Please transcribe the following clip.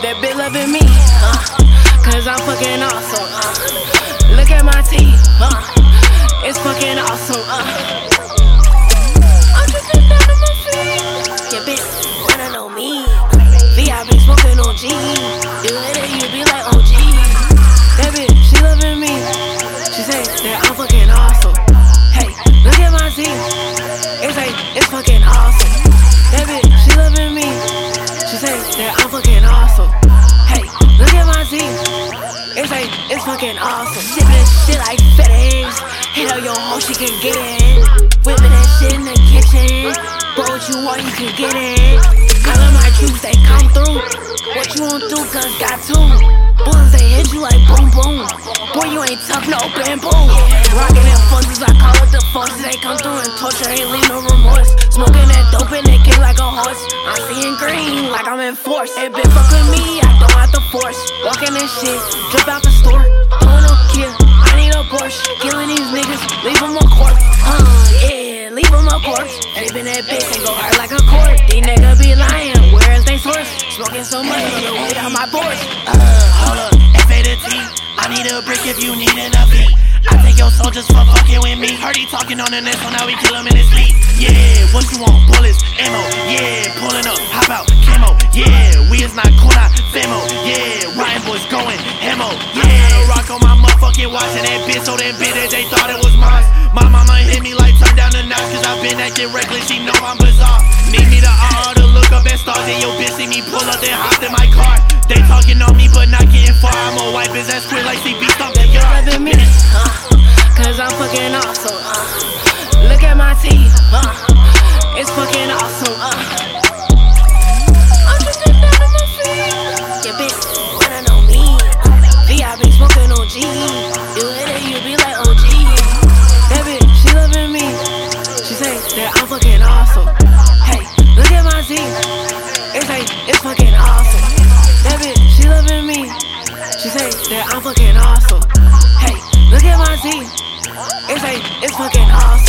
That bitch loving me, uh, cause I'm fucking awesome. Uh, look at my teeth, uh, it's fucking awesome. Uh. G. You it, you be like OG. That bitch, she loving me. She say that I'm fucking awesome. Hey, look at my teeth. It's like, it's fucking awesome. That bitch, she loving me. She say that I'm fucking awesome. Hey, look at my teeth. It's like, it's fucking awesome. Sipping shit like FedEx. Hit up your hoe, she can get it. Whipping that shit in the kitchen. But what you want, you can get it. Do, cause got two. Bullets, they hit you like boom boom. Boy, you ain't tough, no bamboo. Rockin' them fuzzes, I call it the fuzzes. They come through and torture, ain't leave no remorse. Smoking that dope and they kick like a horse. I'm seeing green like I'm in force. Hey, bitch, fuck with me, I don't have to force. Walking this shit, drip out the store. Throwing no kill, I need a Porsche. Killing these niggas, leave them a corpse. Uh, yeah, leave them a corpse. been that bitch and go hard like a court. These niggas Smoking so much, on the weed my boards. Uh, hold up, F A to T. I need a brick if you need an beat. I take your soldiers for fucking with me. Heard he talking on the net, so now we kill him in his sleep. Yeah, what you want? Bullets, ammo. Yeah, pulling up, hop out, camo. Yeah, we is not cool, not famo. Yeah, Ryan boys going hamo. Yeah, rock on my motherfucking watch and that bitch so damn bitter they thought it was reckless. She know I'm bizarre. Need me to uh to look up at stars and your bitch see me pull up then hop in my car. They talking on me but not getting far. I'ma wipe his ass quick like CB stomp You yard. loving me, uh, cause I'm fucking awesome. Uh, look at my teeth, uh, it's fucking awesome. Uh. I'm just down on my feet. Yeah, bitch, wanna know me? VIP smoking on G. You hit it, you be like OG. That bitch, she loving me. She say that I'm fucking Hey, look at my teeth. It's like, it's fucking awesome. That bitch, she loving me. She say that I'm fucking awesome. Hey, look at my teeth. It's like, it's fucking awesome.